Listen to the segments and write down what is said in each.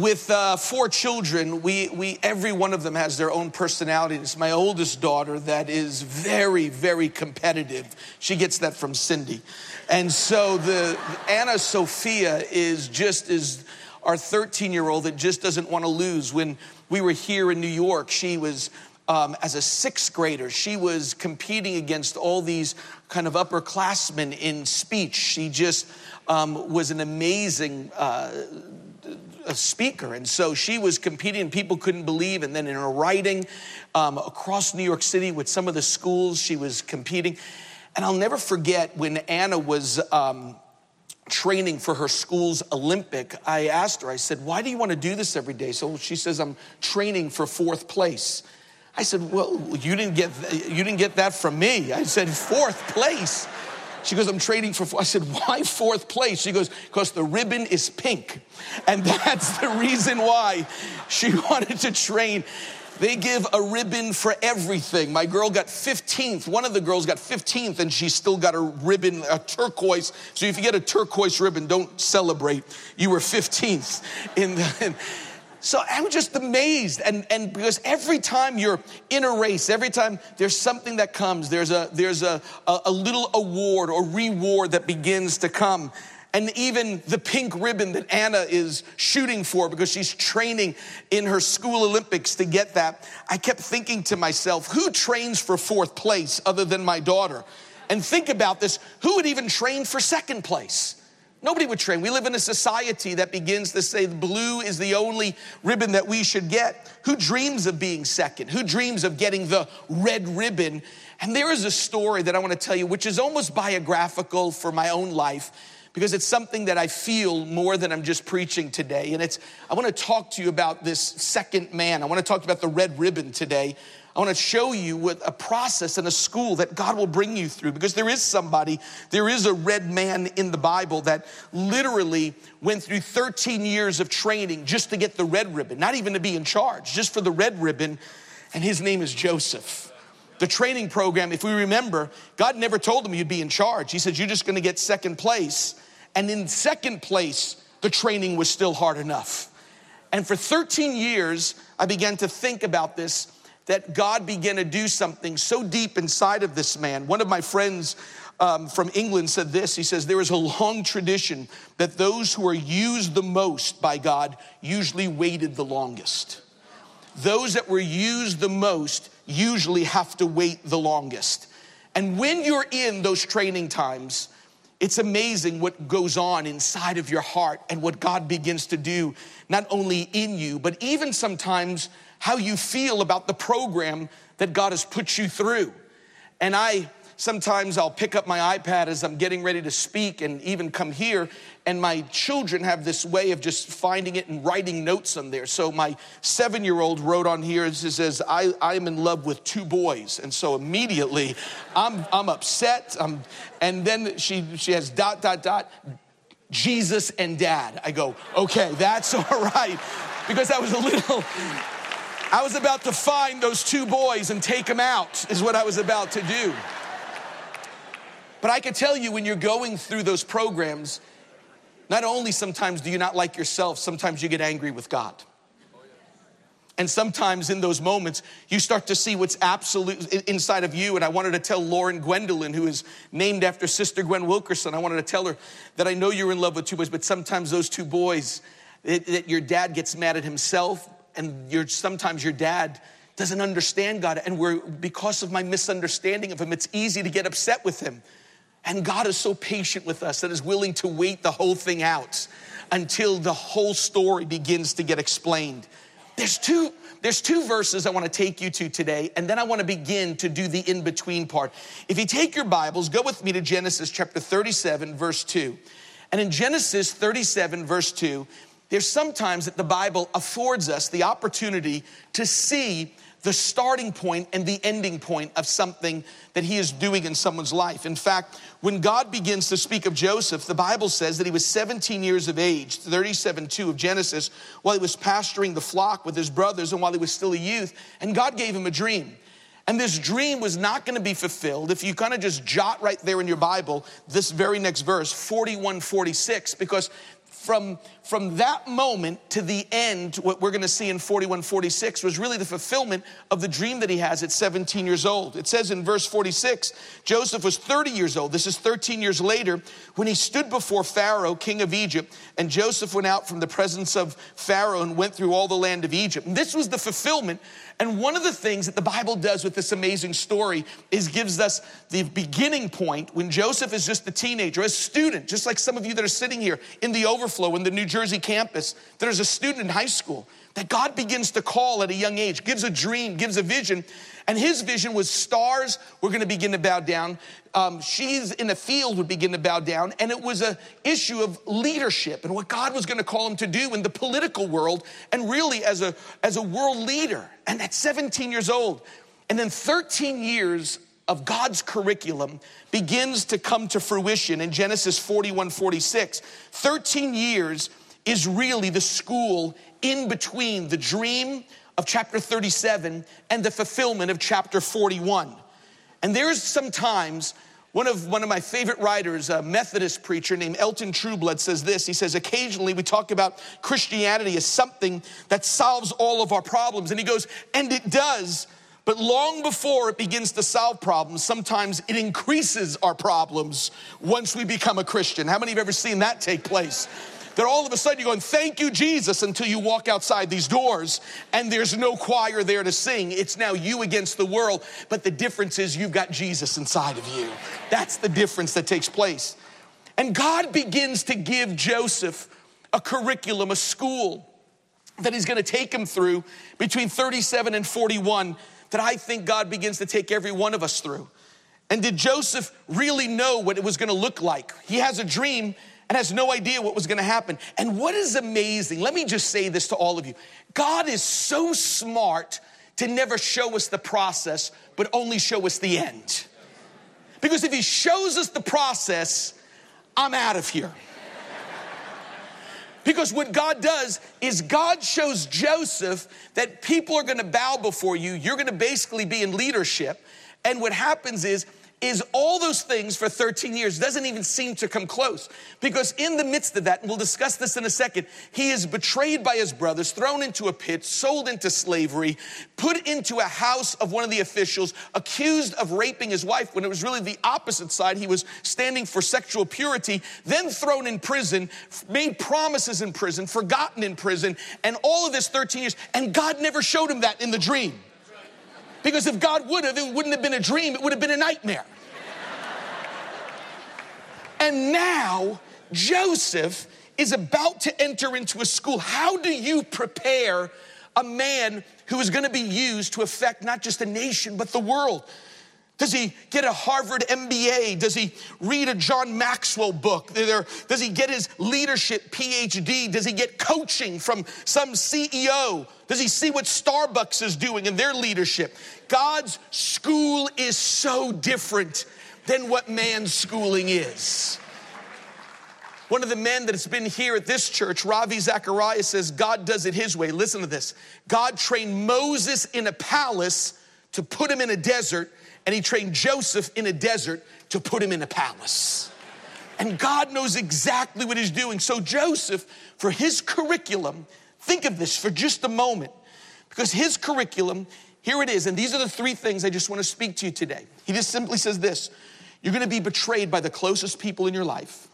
with uh, four children, we, we, every one of them has their own personality. It's my oldest daughter that is very, very competitive. She gets that from Cindy. And so the Anna Sophia is just as our 13 year old that just doesn't want to lose. When we were here in New York, she was um, as a sixth grader, she was competing against all these kind of upperclassmen in speech. She just um, was an amazing uh, speaker. And so she was competing, people couldn't believe. And then in her writing um, across New York City with some of the schools, she was competing. And I'll never forget when Anna was um, training for her school's Olympic, I asked her, I said, Why do you want to do this every day? So she says, I'm training for fourth place. I said, Well, you didn't get, you didn't get that from me. I said, Fourth place. She goes, I'm training for, I said, why fourth place? She goes, because the ribbon is pink. And that's the reason why she wanted to train. They give a ribbon for everything. My girl got 15th. One of the girls got 15th, and she still got a ribbon, a turquoise. So if you get a turquoise ribbon, don't celebrate. You were 15th in the. So I'm just amazed. And, and because every time you're in a race, every time there's something that comes, there's a, there's a, a, a little award or reward that begins to come and even the pink ribbon that Anna is shooting for because she's training in her school Olympics to get that. I kept thinking to myself, who trains for fourth place other than my daughter? And think about this who would even train for second place? Nobody would train. We live in a society that begins to say blue is the only ribbon that we should get. Who dreams of being second? Who dreams of getting the red ribbon? And there is a story that I want to tell you, which is almost biographical for my own life because it's something that I feel more than I'm just preaching today. And it's, I want to talk to you about this second man. I want to talk about the red ribbon today. I want to show you what a process and a school that God will bring you through because there is somebody, there is a red man in the Bible that literally went through 13 years of training just to get the red ribbon, not even to be in charge, just for the red ribbon. And his name is Joseph the training program, if we remember, God never told him you'd be in charge. He said, You're just gonna get second place. And in second place, the training was still hard enough. And for 13 years, I began to think about this that God began to do something so deep inside of this man. One of my friends um, from England said this He says, There is a long tradition that those who are used the most by God usually waited the longest. Those that were used the most usually have to wait the longest. And when you're in those training times, it's amazing what goes on inside of your heart and what God begins to do, not only in you, but even sometimes how you feel about the program that God has put you through. And I sometimes I'll pick up my iPad as I'm getting ready to speak and even come here, and my children have this way of just finding it and writing notes on there. So my seven year old wrote on here, it says, I, I'm in love with two boys. And so immediately I'm, I'm upset. I'm, and then she, she has dot, dot, dot, Jesus and dad. I go, okay, that's all right. Because I was a little. I was about to find those two boys and take them out, is what I was about to do. But I can tell you when you're going through those programs, not only sometimes do you not like yourself, sometimes you get angry with God. And sometimes in those moments, you start to see what's absolute inside of you. And I wanted to tell Lauren Gwendolyn, who is named after Sister Gwen Wilkerson, I wanted to tell her that I know you're in love with two boys, but sometimes those two boys, that your dad gets mad at himself, and you're, sometimes your dad doesn't understand God. And we're, because of my misunderstanding of him, it's easy to get upset with him. And God is so patient with us that is willing to wait the whole thing out until the whole story begins to get explained. There's two there's two verses I want to take you to today and then I want to begin to do the in between part. If you take your Bibles, go with me to Genesis chapter 37 verse 2. And in Genesis 37 verse 2, there's sometimes that the Bible affords us the opportunity to see the starting point and the ending point of something that he is doing in someone's life. In fact, when God begins to speak of Joseph, the Bible says that he was 17 years of age, 37 2 of Genesis, while he was pasturing the flock with his brothers and while he was still a youth, and God gave him a dream. And this dream was not going to be fulfilled if you kind of just jot right there in your Bible this very next verse, 41 46, because from, from that moment to the end, what we're going to see in 41 46 was really the fulfillment of the dream that he has at 17 years old. It says in verse 46 Joseph was 30 years old. This is 13 years later when he stood before Pharaoh, king of Egypt, and Joseph went out from the presence of Pharaoh and went through all the land of Egypt. And this was the fulfillment and one of the things that the Bible does with this amazing story is gives us the beginning point when Joseph is just a teenager, a student, just like some of you that are sitting here in the overflow in the New Jersey campus. There's a student in high school that God begins to call at a young age, gives a dream, gives a vision. And his vision was stars were going to begin to bow down. Um, she's in the field would begin to bow down. And it was a issue of leadership and what God was going to call him to do in the political world and really as a, as a world leader. And at 17 years old. And then 13 years of God's curriculum begins to come to fruition in Genesis 41 46. 13 years is really the school in between the dream of chapter 37 and the fulfillment of chapter 41. And there's sometimes one of one of my favorite writers, a Methodist preacher named Elton Trueblood, says this. He says, occasionally we talk about Christianity as something that solves all of our problems. And he goes, and it does. But long before it begins to solve problems, sometimes it increases our problems once we become a Christian. How many have ever seen that take place? That all of a sudden you're going, Thank you, Jesus, until you walk outside these doors and there's no choir there to sing. It's now you against the world. But the difference is you've got Jesus inside of you. That's the difference that takes place. And God begins to give Joseph a curriculum, a school that he's going to take him through between 37 and 41 that I think God begins to take every one of us through. And did Joseph really know what it was going to look like? He has a dream and has no idea what was going to happen. And what is amazing, let me just say this to all of you God is so smart to never show us the process, but only show us the end. Because if He shows us the process, I'm out of here. Because what God does is God shows Joseph that people are gonna bow before you. You're gonna basically be in leadership. And what happens is is all those things for 13 years doesn't even seem to come close. Because in the midst of that, and we'll discuss this in a second, he is betrayed by his brothers, thrown into a pit, sold into slavery, put into a house of one of the officials, accused of raping his wife when it was really the opposite side. He was standing for sexual purity, then thrown in prison, made promises in prison, forgotten in prison, and all of this 13 years. And God never showed him that in the dream. Because if God would have, it wouldn't have been a dream, it would have been a nightmare. and now Joseph is about to enter into a school. How do you prepare a man who is going to be used to affect not just a nation, but the world? Does he get a Harvard MBA? Does he read a John Maxwell book? Does he get his leadership PhD? Does he get coaching from some CEO? Does he see what Starbucks is doing in their leadership? God's school is so different than what man's schooling is. One of the men that's been here at this church, Ravi Zacharias, says God does it his way. Listen to this God trained Moses in a palace to put him in a desert and he trained Joseph in a desert to put him in a palace. And God knows exactly what he's doing. So, Joseph, for his curriculum, think of this for just a moment, because his curriculum, here it is, and these are the three things I just want to speak to you today. He just simply says this you're going to be betrayed by the closest people in your life.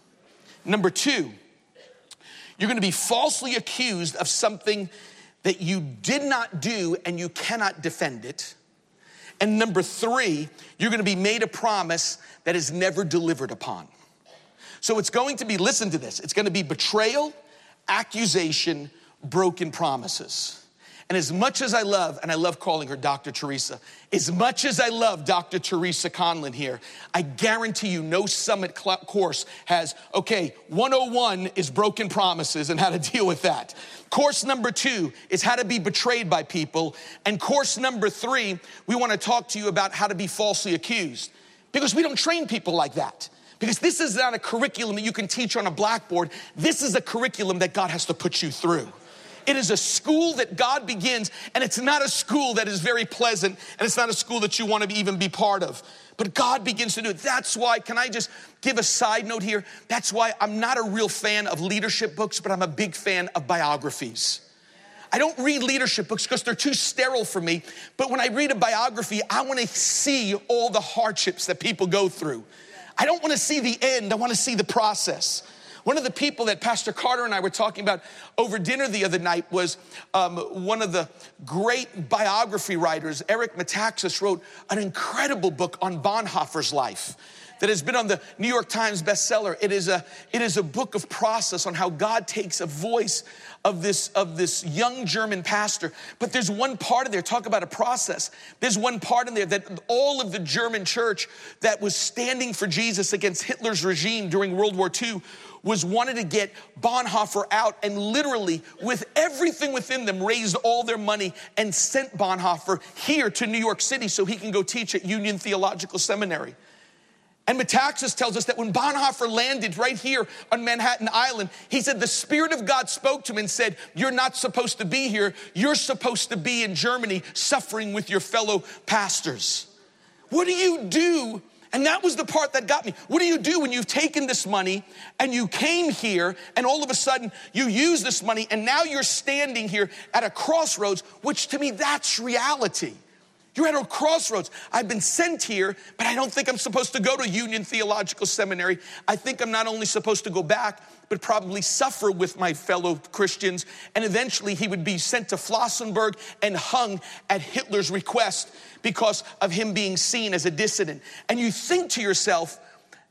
Number two, you're going to be falsely accused of something that you did not do and you cannot defend it. And number three, you're gonna be made a promise that is never delivered upon. So it's going to be, listen to this, it's gonna be betrayal, accusation, broken promises. And as much as I love, and I love calling her Dr. Teresa, as much as I love Dr. Teresa Conlon here, I guarantee you no summit course has, okay, 101 is broken promises and how to deal with that. Course number two is how to be betrayed by people. And course number three, we want to talk to you about how to be falsely accused. Because we don't train people like that. Because this is not a curriculum that you can teach on a blackboard. This is a curriculum that God has to put you through. It is a school that God begins, and it's not a school that is very pleasant, and it's not a school that you want to even be part of. But God begins to do it. That's why, can I just give a side note here? That's why I'm not a real fan of leadership books, but I'm a big fan of biographies. I don't read leadership books because they're too sterile for me. But when I read a biography, I want to see all the hardships that people go through. I don't want to see the end, I want to see the process. One of the people that Pastor Carter and I were talking about over dinner the other night was um, one of the great biography writers, Eric Metaxas, wrote an incredible book on Bonhoeffer's life that has been on the New York Times bestseller. It is a, it is a book of process on how God takes a voice of this, of this young German pastor. But there's one part of there, talk about a process. There's one part in there that all of the German church that was standing for Jesus against Hitler's regime during World War II was wanted to get Bonhoeffer out and literally, with everything within them, raised all their money and sent Bonhoeffer here to New York City so he can go teach at Union Theological Seminary. And Metaxas tells us that when Bonhoeffer landed right here on Manhattan Island, he said the Spirit of God spoke to him and said, You're not supposed to be here. You're supposed to be in Germany suffering with your fellow pastors. What do you do? And that was the part that got me. What do you do when you've taken this money and you came here and all of a sudden you use this money and now you're standing here at a crossroads, which to me, that's reality. You're at a crossroads. I've been sent here, but I don't think I'm supposed to go to Union Theological Seminary. I think I'm not only supposed to go back, but probably suffer with my fellow Christians. And eventually he would be sent to Flossenburg and hung at Hitler's request because of him being seen as a dissident. And you think to yourself,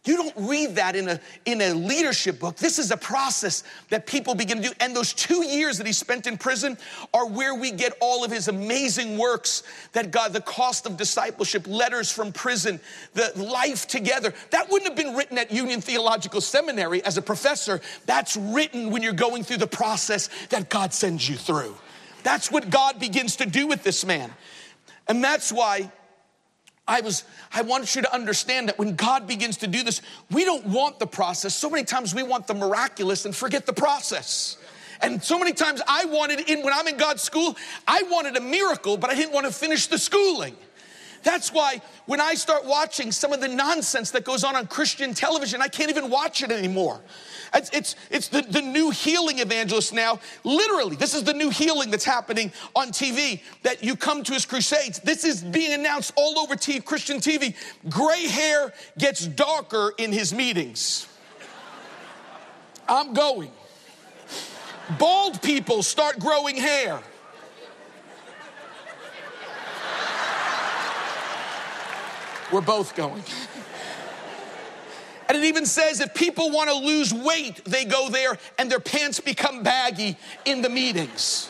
you don't read that in a, in a leadership book. This is a process that people begin to do. And those two years that he spent in prison are where we get all of his amazing works that God, the cost of discipleship, letters from prison, the life together. That wouldn't have been written at Union Theological Seminary as a professor. That's written when you're going through the process that God sends you through. That's what God begins to do with this man. And that's why I was, I want you to understand that when God begins to do this, we don't want the process. So many times we want the miraculous and forget the process. And so many times I wanted in when I'm in God's school, I wanted a miracle, but I didn't want to finish the schooling. That's why when I start watching some of the nonsense that goes on on Christian television, I can't even watch it anymore. It's, it's, it's the, the new healing evangelist now. Literally, this is the new healing that's happening on TV that you come to his crusades. This is being announced all over t- Christian TV. Gray hair gets darker in his meetings. I'm going. Bald people start growing hair. We're both going. And it even says if people want to lose weight, they go there and their pants become baggy in the meetings.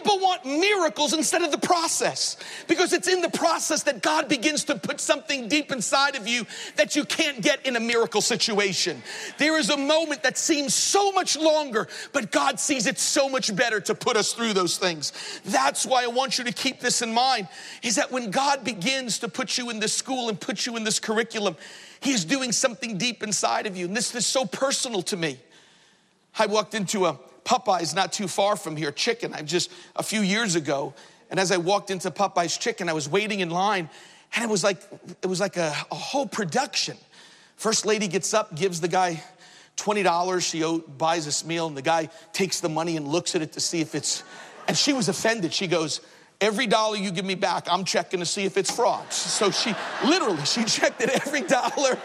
People want miracles instead of the process because it's in the process that God begins to put something deep inside of you that you can't get in a miracle situation. There is a moment that seems so much longer, but God sees it so much better to put us through those things. That's why I want you to keep this in mind is that when God begins to put you in this school and put you in this curriculum, He's doing something deep inside of you. And this is so personal to me. I walked into a Popeyes not too far from here, chicken. I just a few years ago, and as I walked into Popeyes chicken, I was waiting in line, and it was like it was like a, a whole production. First lady gets up, gives the guy $20. She buys this meal, and the guy takes the money and looks at it to see if it's, and she was offended. She goes, Every dollar you give me back, I'm checking to see if it's fraud. So she literally, she checked it every dollar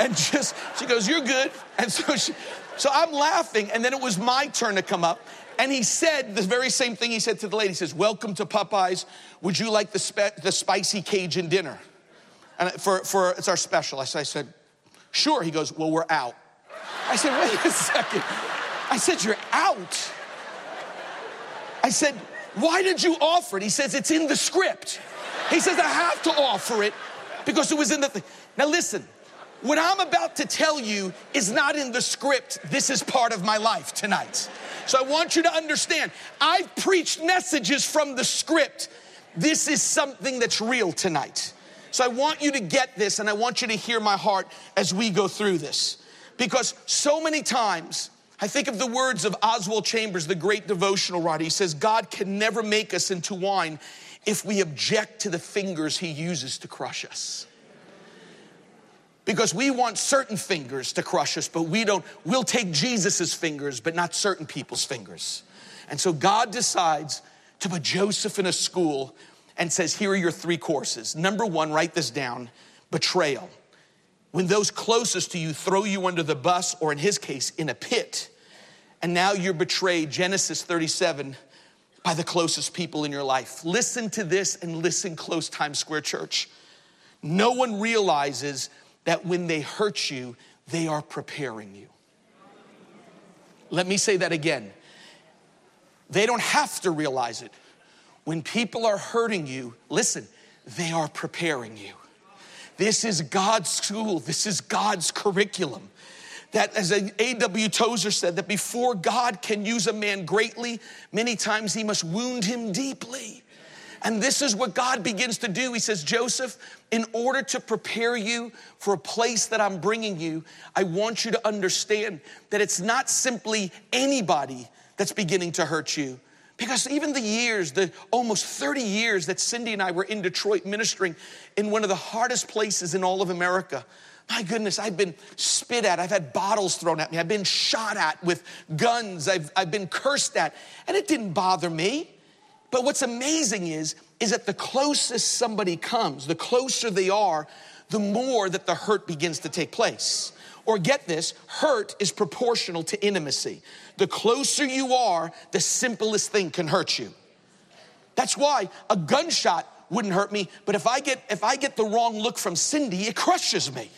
and just, she goes, You're good. And so she, so I'm laughing, and then it was my turn to come up. And he said the very same thing he said to the lady. He says, Welcome to Popeyes. Would you like the, spe- the spicy Cajun dinner? And for, for it's our special. I said, Sure. He goes, Well, we're out. I said, Wait a second. I said, You're out. I said, why did you offer it? He says, It's in the script. He says, I have to offer it because it was in the thing. Now, listen, what I'm about to tell you is not in the script. This is part of my life tonight. So I want you to understand I've preached messages from the script. This is something that's real tonight. So I want you to get this and I want you to hear my heart as we go through this. Because so many times I think of the words of Oswald Chambers, the great devotional writer. He says, God can never make us into wine if we object to the fingers he uses to crush us. Because we want certain fingers to crush us, but we don't, we'll take Jesus's fingers, but not certain people's fingers. And so God decides to put Joseph in a school and says, Here are your three courses. Number one, write this down betrayal. When those closest to you throw you under the bus, or in his case, in a pit, and now you're betrayed, Genesis 37, by the closest people in your life. Listen to this and listen close, Times Square Church. No one realizes that when they hurt you, they are preparing you. Let me say that again. They don't have to realize it. When people are hurting you, listen, they are preparing you. This is God's school, this is God's curriculum. That, as A.W. Tozer said, that before God can use a man greatly, many times he must wound him deeply. And this is what God begins to do. He says, Joseph, in order to prepare you for a place that I'm bringing you, I want you to understand that it's not simply anybody that's beginning to hurt you. Because even the years, the almost 30 years that Cindy and I were in Detroit ministering in one of the hardest places in all of America, my goodness, I've been spit at. I've had bottles thrown at me. I've been shot at with guns. I've, I've been cursed at. And it didn't bother me. But what's amazing is, is that the closest somebody comes, the closer they are, the more that the hurt begins to take place. Or get this, hurt is proportional to intimacy. The closer you are, the simplest thing can hurt you. That's why a gunshot wouldn't hurt me, but if I get if I get the wrong look from Cindy, it crushes me.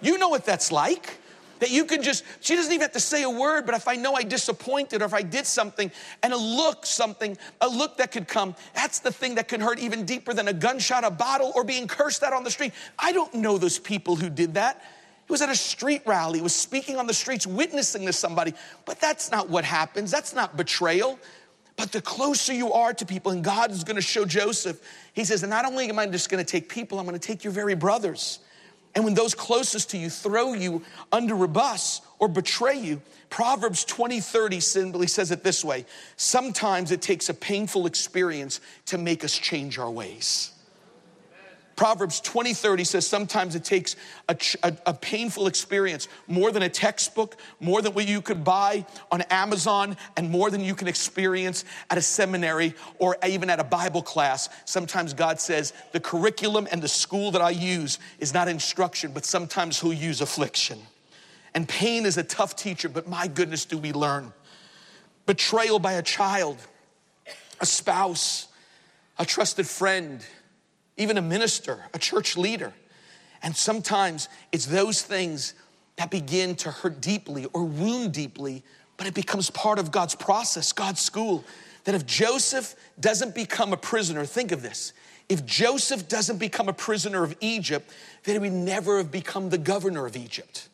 You know what that's like. That you can just, she doesn't even have to say a word, but if I know I disappointed or if I did something and a look, something, a look that could come, that's the thing that can hurt even deeper than a gunshot, a bottle, or being cursed at on the street. I don't know those people who did that. He was at a street rally, he was speaking on the streets, witnessing to somebody. But that's not what happens. That's not betrayal. But the closer you are to people, and God is gonna show Joseph, he says, and not only am I just gonna take people, I'm gonna take your very brothers. And when those closest to you throw you under a bus or betray you, Proverbs 20 30 simply says it this way Sometimes it takes a painful experience to make us change our ways. Proverbs 20, 30 says sometimes it takes a, a, a, painful experience, more than a textbook, more than what you could buy on Amazon, and more than you can experience at a seminary or even at a Bible class. Sometimes God says, the curriculum and the school that I use is not instruction, but sometimes He'll use affliction. And pain is a tough teacher, but my goodness, do we learn. Betrayal by a child, a spouse, a trusted friend even a minister, a church leader. And sometimes it's those things that begin to hurt deeply or wound deeply, but it becomes part of God's process, God's school. That if Joseph doesn't become a prisoner, think of this. If Joseph doesn't become a prisoner of Egypt, then he would never have become the governor of Egypt.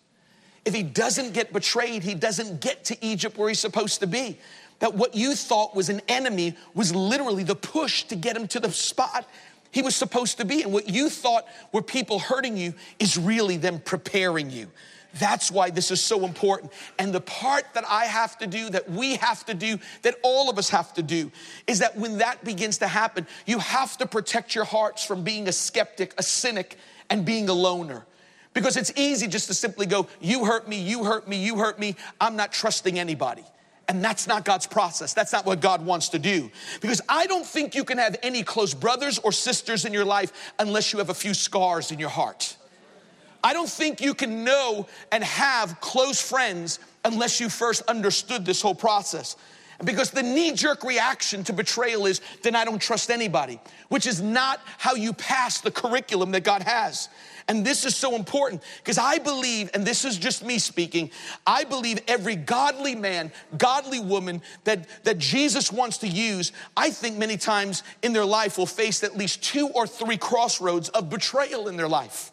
If he doesn't get betrayed, he doesn't get to Egypt where he's supposed to be. That what you thought was an enemy was literally the push to get him to the spot he was supposed to be. And what you thought were people hurting you is really them preparing you. That's why this is so important. And the part that I have to do, that we have to do, that all of us have to do, is that when that begins to happen, you have to protect your hearts from being a skeptic, a cynic, and being a loner. Because it's easy just to simply go, You hurt me, you hurt me, you hurt me. I'm not trusting anybody. And that's not God's process. That's not what God wants to do. Because I don't think you can have any close brothers or sisters in your life unless you have a few scars in your heart. I don't think you can know and have close friends unless you first understood this whole process. And because the knee jerk reaction to betrayal is, then I don't trust anybody, which is not how you pass the curriculum that God has. And this is so important because I believe, and this is just me speaking, I believe every godly man, godly woman that, that Jesus wants to use, I think many times in their life will face at least two or three crossroads of betrayal in their life.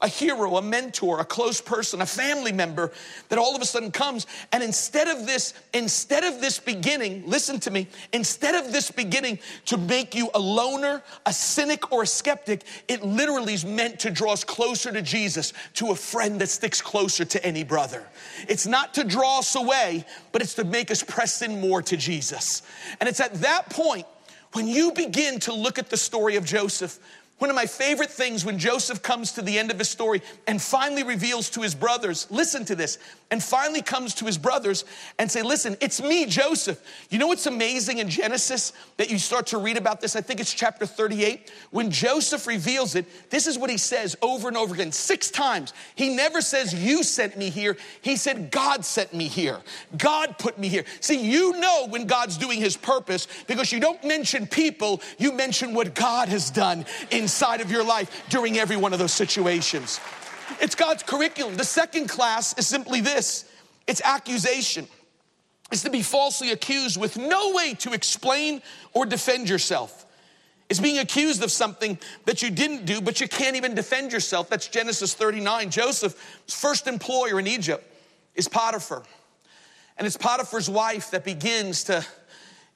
A hero, a mentor, a close person, a family member that all of a sudden comes and instead of this instead of this beginning, listen to me, instead of this beginning to make you a loner, a cynic or a skeptic, it literally is meant to draw us closer to Jesus, to a friend that sticks closer to any brother. It's not to draw us away, but it's to make us press in more to Jesus. And it's at that point when you begin to look at the story of Joseph one of my favorite things when Joseph comes to the end of his story and finally reveals to his brothers, listen to this, and finally comes to his brothers and say, listen, it's me, Joseph. You know what's amazing in Genesis that you start to read about this? I think it's chapter 38. When Joseph reveals it, this is what he says over and over again, six times. He never says, you sent me here. He said, God sent me here. God put me here. See, you know when God's doing his purpose because you don't mention people, you mention what God has done in inside of your life during every one of those situations. It's God's curriculum. The second class is simply this it's accusation. It's to be falsely accused with no way to explain or defend yourself. It's being accused of something that you didn't do, but you can't even defend yourself. That's Genesis 39. Joseph's first employer in Egypt is Potiphar. And it's Potiphar's wife that begins to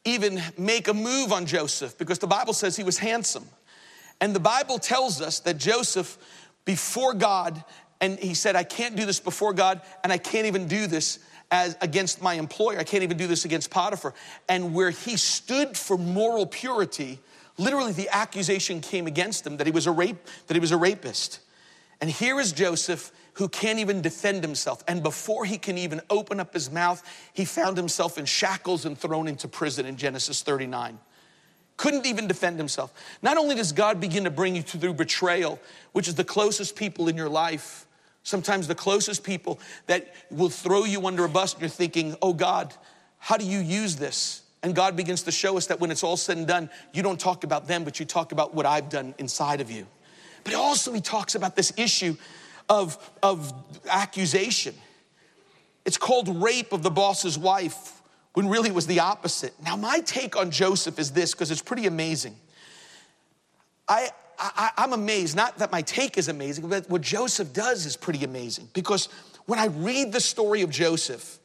even make a move on Joseph because the Bible says he was handsome. And the Bible tells us that Joseph, before God, and he said, I can't do this before God, and I can't even do this as against my employer. I can't even do this against Potiphar. And where he stood for moral purity, literally the accusation came against him that he was a rape, that he was a rapist. And here is Joseph who can't even defend himself. And before he can even open up his mouth, he found himself in shackles and thrown into prison in Genesis 39 couldn't even defend himself. Not only does God begin to bring you through betrayal, which is the closest people in your life, sometimes the closest people that will throw you under a bus, and you're thinking, oh God, how do you use this? And God begins to show us that when it's all said and done, you don't talk about them, but you talk about what I've done inside of you. But also, he talks about this issue of, of accusation. It's called rape of the boss's wife when really it was the opposite. Now, my take on Joseph is this because it's pretty amazing. I, I, am amazed, not that my take is amazing, but what Joseph does is pretty amazing because when I read the story of Joseph,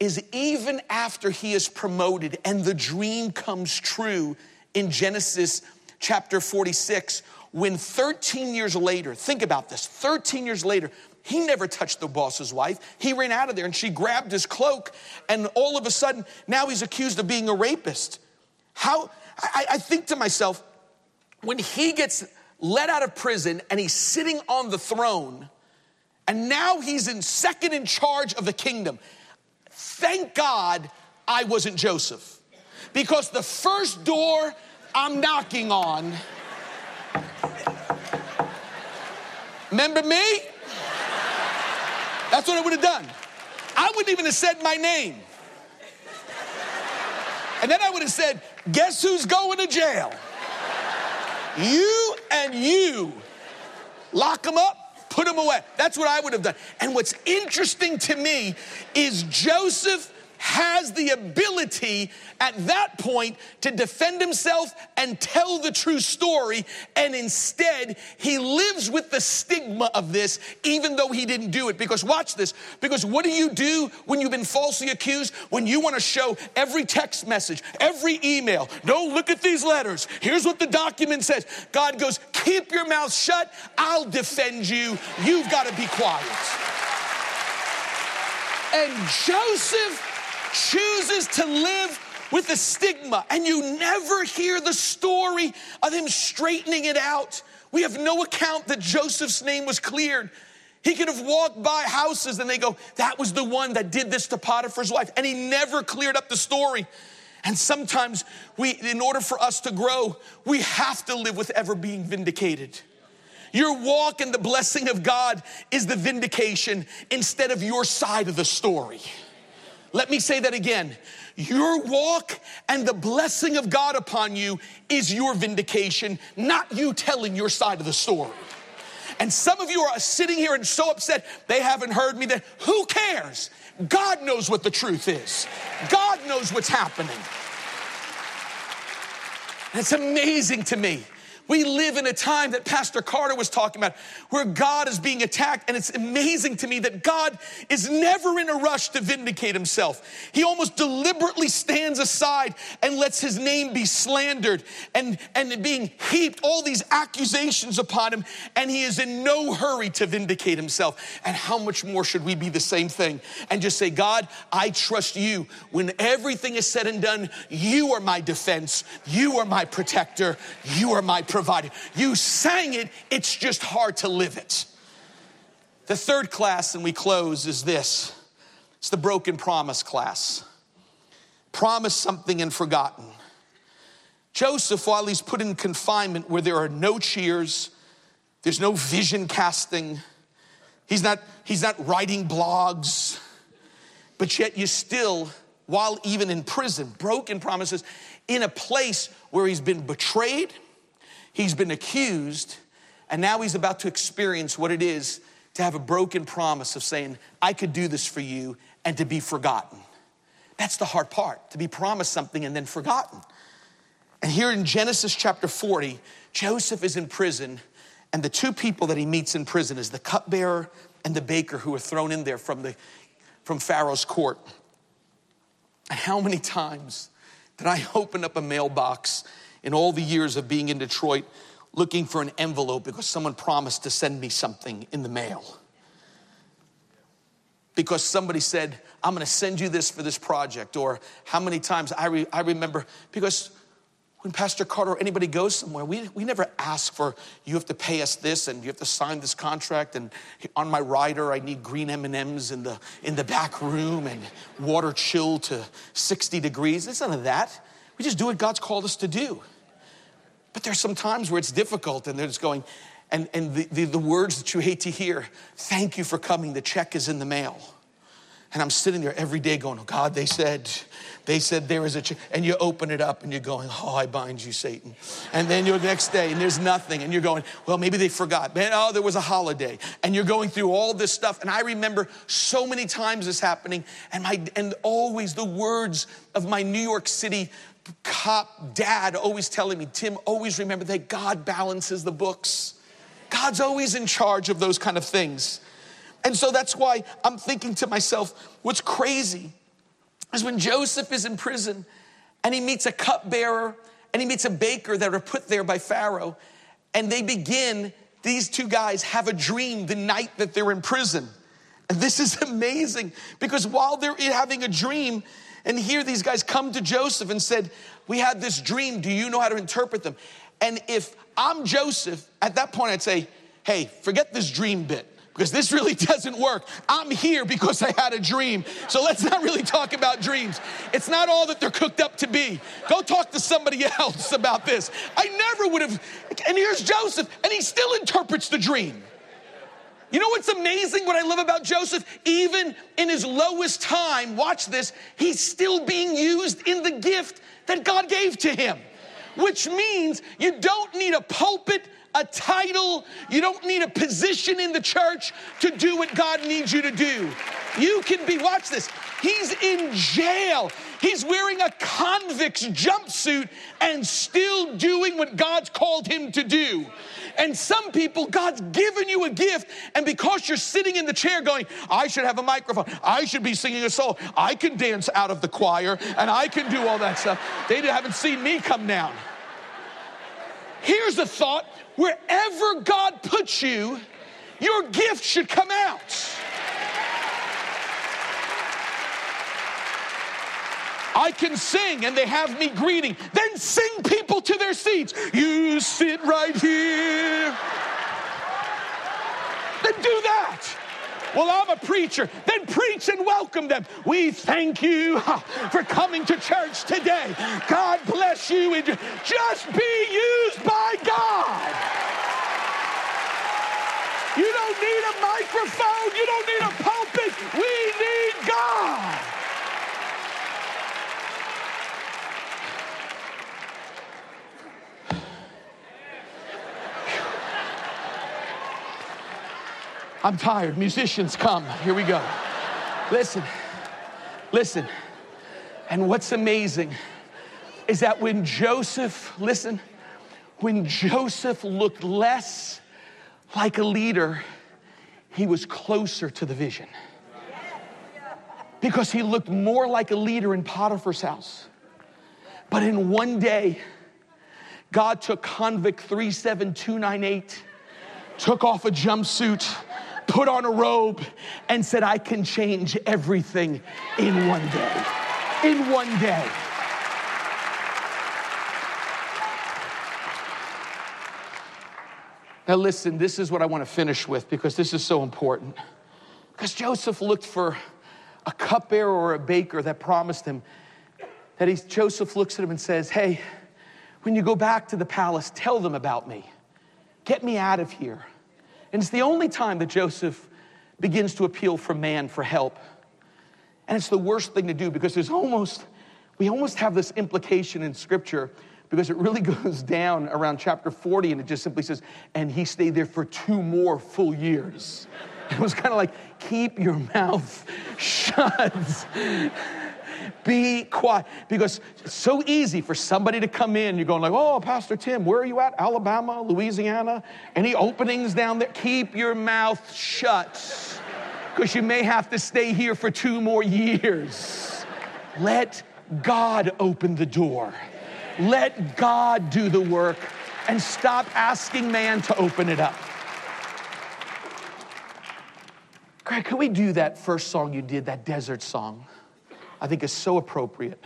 is even after he is promoted and the dream comes true in Genesis chapter 46, when 13 years later, think about this, 13 years later, he never touched the boss's wife. He ran out of there and she grabbed his cloak, and all of a sudden, now he's accused of being a rapist. How, I, I think to myself, when he gets let out of prison and he's sitting on the throne, and now he's in second in charge of the kingdom. Thank God I wasn't Joseph. Because the first door I'm knocking on, remember me? That's what I would have done. I wouldn't even have said my name. And then I would have said, Guess who's going to jail? You and you. Lock them up, put them away. That's what I would have done. And what's interesting to me is Joseph has the ability at that point to defend himself and tell the true story. And instead, he lives with the stigma of this, even though he didn't do it. Because watch this. Because what do you do when you've been falsely accused? When you want to show every text message, every email, no, look at these letters. Here's what the document says. God goes, keep your mouth shut. I'll defend you. You've got to be quiet. And Joseph chooses to live with the stigma, and you never hear the story of him straightening it out. We have no account that Joseph's name was cleared. He could have walked by houses and they go, that was the one that did this to Potiphar's wife. And he never cleared up the story. And sometimes we, in order for us to grow, we have to live with ever being vindicated. Your walk in the blessing of God is the vindication instead of your side of the story. Let me say that again. Your walk and the blessing of God upon you is your vindication, not you telling your side of the story. And some of you are sitting here and so upset they haven't heard me. That who cares? God knows what the truth is. God knows what's happening. It's amazing to me we live in a time that Pastor Carter was talking about where God is being attacked. And it's amazing to me that God is never in a rush to vindicate himself. He almost deliberately stands aside and lets his name be slandered and, and being heaped all these accusations upon him. And he is in no hurry to vindicate himself. And how much more should we be the same thing and just say, God, I trust you. When everything is said and done, you are my defense. You are my protector. You are my provider. You sang it, it's just hard to live it. The third class, and we close, is this it's the broken promise class. Promise something and forgotten. Joseph, while he's put in confinement where there are no cheers, there's no vision casting, he's not, he's not writing blogs, but yet you still, while even in prison, broken promises, in a place where he's been betrayed, he's been accused, and now he's about to experience what it is to have a broken promise of saying, I could do this for you, and to be forgotten. That's the hard part, to be promised something and then forgotten. And here in Genesis chapter 40, Joseph is in prison, and the two people that he meets in prison is the cupbearer and the baker who are thrown in there from, the, from Pharaoh's court. And how many times did I open up a mailbox in all the years of being in Detroit looking for an envelope because someone promised to send me something in the mail? Because somebody said, I'm gonna send you this for this project. Or how many times I, re- I remember, because when Pastor Carter or anybody goes somewhere, we, we never ask for, you have to pay us this and you have to sign this contract and on my rider I need green M&Ms in the, in the back room and water chilled to 60 degrees. It's none of that. We just do what God's called us to do. But there's some times where it's difficult and they're just going, and, and the, the, the words that you hate to hear, thank you for coming, the check is in the mail. And I'm sitting there every day going, oh God, they said, they said there is a, ch-. and you open it up and you're going, oh, I bind you, Satan. And then you're next day and there's nothing. And you're going, well, maybe they forgot. Man, oh, there was a holiday. And you're going through all this stuff. And I remember so many times this happening. And my, and always the words of my New York City cop dad always telling me, Tim, always remember that God balances the books. God's always in charge of those kind of things. And so that's why I'm thinking to myself, what's crazy is when Joseph is in prison and he meets a cupbearer and he meets a baker that are put there by Pharaoh, and they begin, these two guys have a dream the night that they're in prison. And this is amazing because while they're having a dream, and here these guys come to Joseph and said, We had this dream. Do you know how to interpret them? And if I'm Joseph, at that point I'd say, Hey, forget this dream bit because this really doesn't work. I'm here because I had a dream. So let's not really talk about dreams. It's not all that they're cooked up to be. Go talk to somebody else about this. I never would have. And here's Joseph, and he still interprets the dream. You know what's amazing? What I love about Joseph, even in his lowest time, watch this, he's still being used in the gift that God gave to him. Which means you don't need a pulpit a title, you don't need a position in the church to do what God needs you to do. You can be, watch this, he's in jail. He's wearing a convict's jumpsuit and still doing what God's called him to do. And some people, God's given you a gift, and because you're sitting in the chair going, I should have a microphone, I should be singing a song, I can dance out of the choir, and I can do all that stuff. They haven't seen me come down. Here's a thought wherever God puts you, your gift should come out. I can sing and they have me greeting. Then sing people to their seats. You sit right here. then do that. Well, I'm a preacher. Then preach and welcome them. We thank you for coming to church today. God bless you. And just be used by God. You don't need a microphone. You don't need a pulpit. We need God. I'm tired. Musicians, come. Here we go. Listen, listen. And what's amazing is that when Joseph, listen, when Joseph looked less like a leader, he was closer to the vision. Because he looked more like a leader in Potiphar's house. But in one day, God took convict 37298, took off a jumpsuit, put on a robe, and said, I can change everything in one day. In one day. Now, listen, this is what I want to finish with because this is so important. Because Joseph looked for a cupbearer or a baker that promised him that he, Joseph looks at him and says, Hey, when you go back to the palace, tell them about me. Get me out of here. And it's the only time that Joseph begins to appeal for man for help. And it's the worst thing to do because there's almost, we almost have this implication in scripture because it really goes down around chapter 40 and it just simply says, and he stayed there for two more full years. It was kind of like, keep your mouth shut. Be quiet. Because it's so easy for somebody to come in. You're going like, oh, Pastor Tim, where are you at? Alabama, Louisiana? Any openings down there? Keep your mouth shut. Because you may have to stay here for two more years. Let God open the door. Let God do the work and stop asking man to open it up. Greg, can we do that first song you did, that desert song? I think is so appropriate.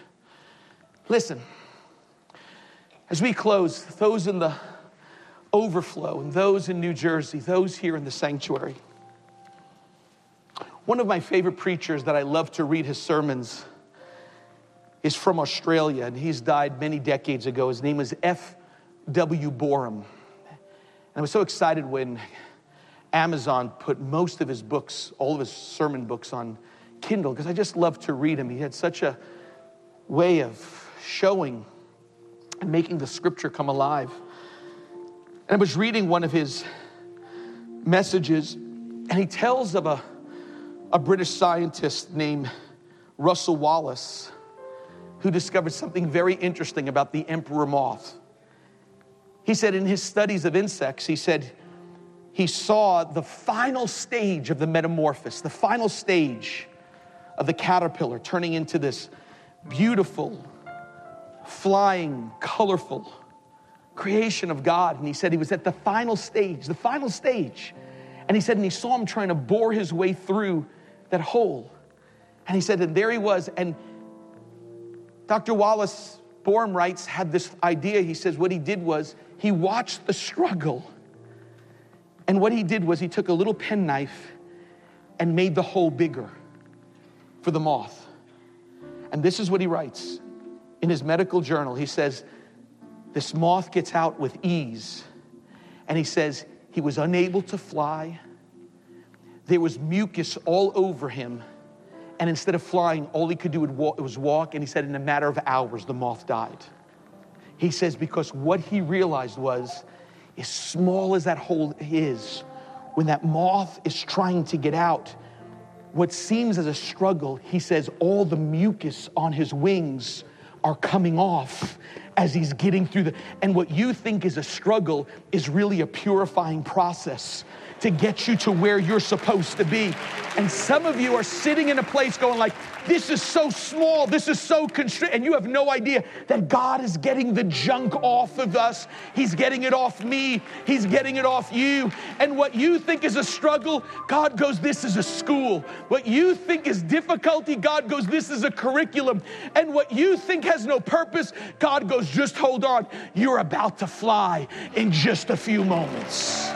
Listen, as we close, those in the overflow and those in New Jersey, those here in the sanctuary, one of my favorite preachers that I love to read his sermons is from Australia, and he's died many decades ago. His name is F.W. Boreham. And I was so excited when Amazon put most of his books, all of his sermon books, on Kindle, because I just love to read him. He had such a way of showing and making the scripture come alive. And I was reading one of his messages, and he tells of a, a British scientist named Russel Wallace who discovered something very interesting about the emperor moth. He said in his studies of insects, he said he saw the final stage of the metamorphosis, the final stage of the caterpillar turning into this beautiful, flying, colorful creation of God. And he said he was at the final stage, the final stage. And he said, and he saw him trying to bore his way through that hole. And he said, and there he was. And Dr. Wallace Boreham writes, had this idea. He says what he did was he watched the struggle. And what he did was he took a little penknife and made the hole bigger for the moth. And this is what he writes in his medical journal. He says, This moth gets out with ease. And he says, He was unable to fly. There was mucus all over him and instead of flying, all he could do was walk. And he said, in a matter of hours, the moth died. He says, because what he realized was, as small as that hole is, when that moth is trying to get out, what seems as a struggle, he says, all the mucus on his wings are coming off as he's getting through the. And what you think is a struggle is really a purifying process to get you to where you're supposed to be. And some of you are sitting in a place going like, this is so small, this is so constricted, and you have no idea that God is getting the junk off of us. He's getting it off me, He's getting it off you. And what you think is a struggle, God goes, this is a school. What you think is difficulty, God goes, this is a curriculum. And what you think has no purpose, God goes, just hold on. You're about to fly in just a few moments.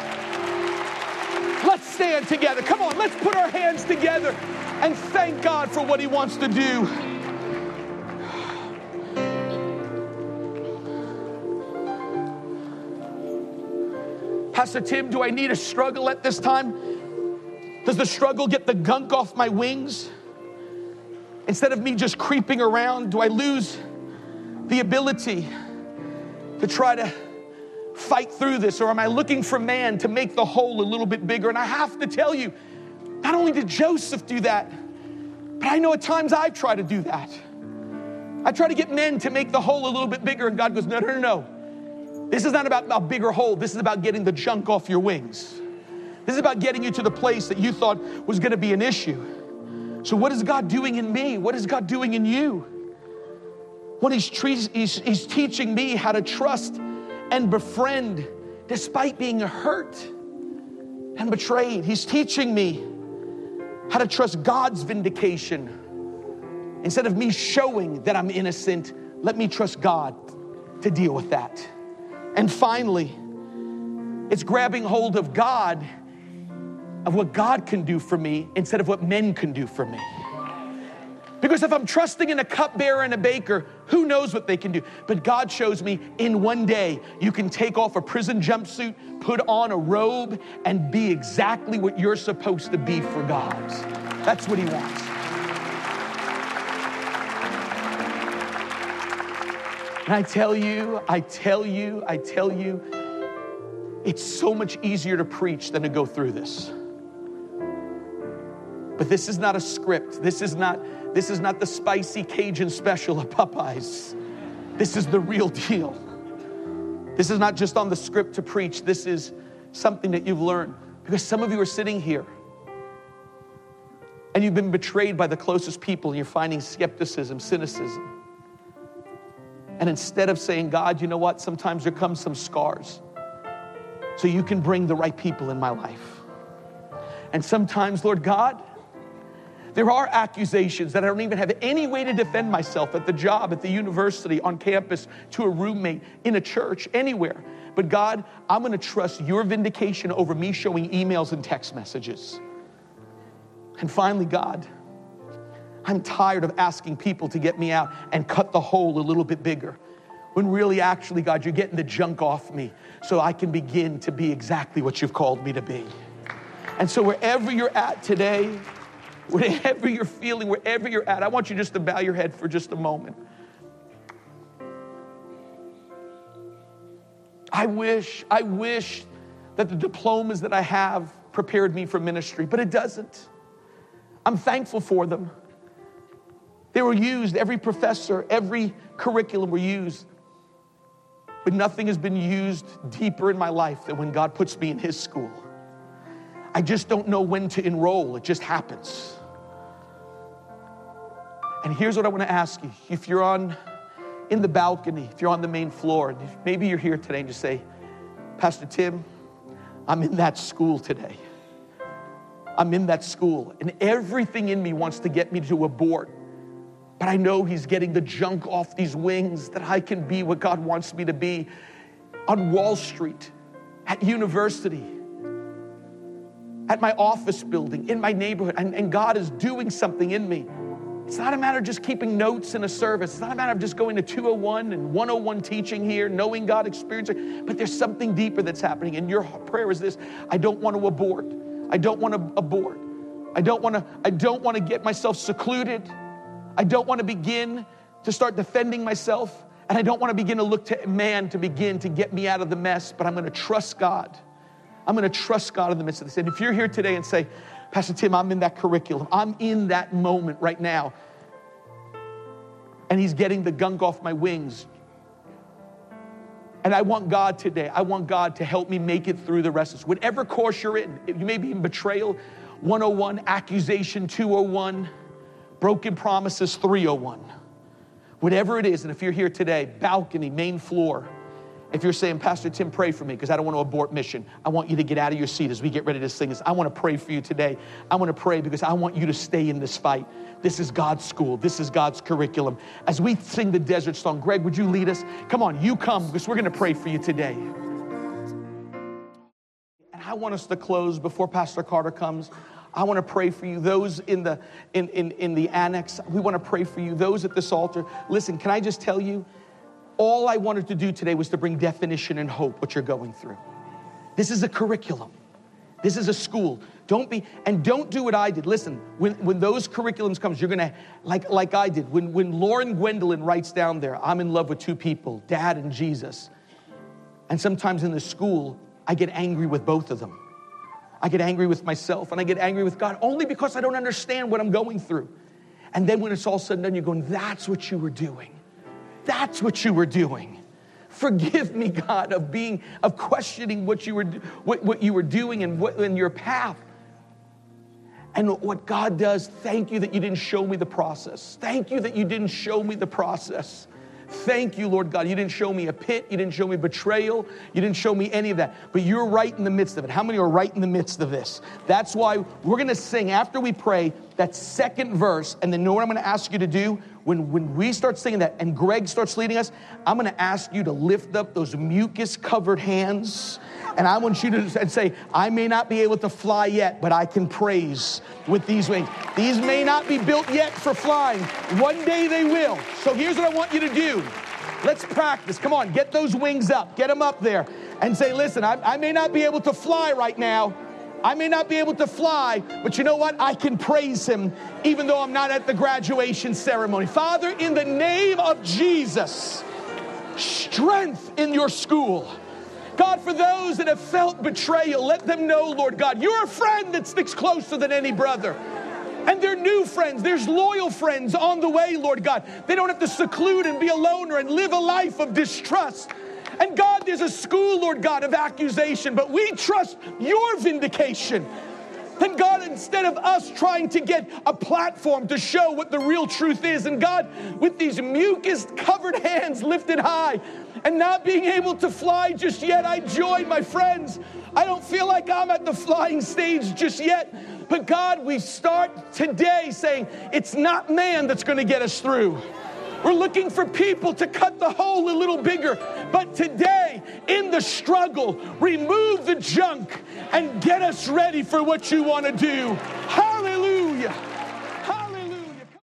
Stand together. Come on, let's put our hands together and thank God for what He wants to do. Pastor Tim, do I need a struggle at this time? Does the struggle get the gunk off my wings? Instead of me just creeping around, do I lose the ability to try to fight through this? Or am I looking for man to make the hole a little bit bigger? And I have to tell you, not only did Joseph do that, but I know at times I try to do that. I try to get men to make the hole a little bit bigger, and God goes, No, no, no, no. This is not about a bigger hole. This is about getting the junk off your wings. This is about getting you to the place that you thought was going to be an issue. So, what is God doing in me? What is God doing in you? When he's, he's, he's teaching me how to trust and befriend despite being hurt and betrayed. He's teaching me how to trust God's vindication. Instead of me showing that I'm innocent, let me trust God to deal with that. And finally, it's grabbing hold of God, of what God can do for me instead of what men can do for me. Because if I'm trusting in a cupbearer and a baker, who knows what they can do? But God shows me in one day, you can take off a prison jumpsuit, put on a robe, and be exactly what you're supposed to be for God. That's what He wants. And I tell you, I tell you, I tell you, it's so much easier to preach than to go through this. But this is not a script. This is not this is not the spicy Cajun special of Popeyes. This is the real deal. This is not just on the script to preach. This is something that you've learned because some of you are sitting here and you've been betrayed by the closest people and you're finding skepticism, cynicism. And instead of saying, God, you know what? Sometimes there comes some scars so you can bring the right people in my life. And sometimes, Lord God, there are accusations that I don't even have any way to defend myself at the job, at the university, on campus, to a roommate, in a church, anywhere. But God, I'm going to trust your vindication over me showing emails and text messages. And finally, God, I'm tired of asking people to get me out and cut the hole a little bit bigger. When really, actually, God, you're getting the junk off me so I can begin to be exactly what you've called me to be. And so, wherever you're at today, whatever you're feeling, wherever you're at, I want you just to bow your head for just a moment. I wish, I wish that the diplomas that I have prepared me for ministry, but it doesn't. I'm thankful for them. They were used, every professor, every curriculum were used. But nothing has been used deeper in my life than when God puts me in His school. I just don't know when to enroll. It just happens. And here's what I want to ask you. If you're on in the balcony, if you're on the main floor, maybe you're here today and just say, Pastor Tim, I'm in that school today. I'm in that school, and everything in me wants to get me to abort. But I know He's getting the junk off these wings that I can be what God wants me to be on Wall Street, at university, at my office building, in my neighborhood, and, and God is doing something in me. It's not a matter of just keeping notes in a service. It's not a matter of just going to 201 and 101 teaching here, knowing God, experiencing, but there's something deeper that's happening. And your prayer is this I don't want to abort. I don't want to abort. I don't want to, I don't want to get myself secluded. I don't want to begin to start defending myself. And I don't want to begin to look to man to begin to get me out of the mess, but I'm going to trust God. I'm going to trust God in the midst of this. And if you're here today and say, Pastor Tim, I'm in that curriculum, I'm in that moment right now, and He's getting the gunk off my wings. And I want God today, I want God to help me make it through the rest of this. Whatever course you're in, you may be in betrayal 101, accusation 201, broken promises 301. Whatever it is, and if you're here today, balcony, main floor, if you're saying, Pastor Tim, pray for me because I don't want to abort mission, I want you to get out of your seat as we get ready to sing this. I want to pray for you today. I want to pray because I want you to stay in this fight. This is God's school, this is God's curriculum. As we sing the desert song, Greg, would you lead us? Come on, you come because we're going to pray for you today. And I want us to close before Pastor Carter comes. I want to pray for you. Those in the in, in, in the annex, we want to pray for you. Those at this altar. Listen, can I just tell you? All I wanted to do today was to bring definition and hope what you're going through. This is a curriculum. This is a school. Don't be, and don't do what I did. Listen, when, when those curriculums comes, you're gonna, like, like I did. When, when Lauren Gwendolyn writes down there, I'm in love with two people, dad and Jesus. And sometimes in the school, I get angry with both of them. I get angry with myself and I get angry with God only because I don't understand what I'm going through. And then when it's all said and done, you're going, that's what you were doing. That's what you were doing. Forgive me, God, of being, of questioning what you were, what, what you were doing and what in your path. And what God does, thank you that you didn't show me the process. Thank you that you didn't show me the process. Thank you, Lord God. You didn't show me a pit. You didn't show me betrayal. You didn't show me any of that. But you're right in the midst of it. How many are right in the midst of this? That's why we're going to sing after we pray that second verse. And then know what I'm going to ask you to do? When, when we start singing that and Greg starts leading us, I'm to ask you to lift up those mucus covered hands and I want you to say, I may not be able to fly yet, but I can praise with these wings. These may not be built yet for flying. One day they will. So here's what I want you to do. Let's practice. Come on, get those wings up, get them up there, and say, listen, I, I may not be able to fly right now. I may not be able to fly, but you know what? I can praise him even though I'm not at the graduation ceremony. Father, in the name of Jesus, strength in your school. God, for those that have felt betrayal, let them know, Lord God, you're a friend that sticks closer than any brother. And they're new friends. There's loyal friends on the way, Lord God. They don't have to seclude and be a loner and live a life of distrust. And God, there's a school, Lord God, of accusation, but we trust your vindication. And God, instead of us trying to get a platform to show what the real truth is, and God, with these mucus covered hands lifted high, and not being able to fly just yet. I join my friends. I don't feel like I'm at the flying stage just yet. But God, we start today saying it's not man that's going to get us through. We're looking for people to cut the hole a little bigger. But today, in the struggle, remove the junk and get us ready for what you want to do. Hallelujah.